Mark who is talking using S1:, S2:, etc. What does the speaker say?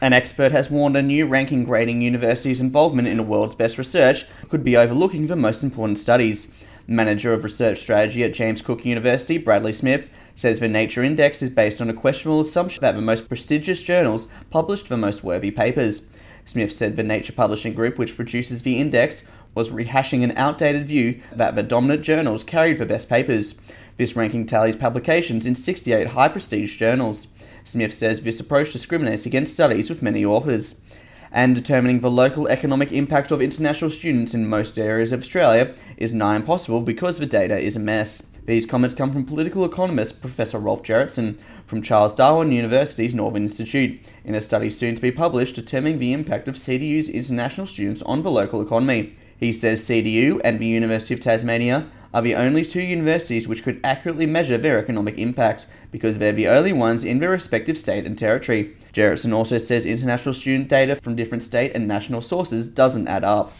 S1: An expert has warned a new ranking grading universities' involvement in the world's best research could be overlooking the most important studies. Manager of Research Strategy at James Cook University, Bradley Smith, says the Nature Index is based on a questionable assumption that the most prestigious journals published the most worthy papers. Smith said the Nature Publishing Group, which produces the index, was rehashing an outdated view that the dominant journals carried the best papers. This ranking tallies publications in 68 high prestige journals. Smith says this approach discriminates against studies with many authors. And determining the local economic impact of international students in most areas of Australia is nigh impossible because the data is a mess. These comments come from political economist Professor Rolf Gerritsen from Charles Darwin University's Northern Institute in a study soon to be published determining the impact of CDU's international students on the local economy. He says CDU and the University of Tasmania are the only two universities which could accurately measure their economic impact because they're the only ones in their respective state and territory. Gerritsen also says international student data from different state and national sources doesn't add up.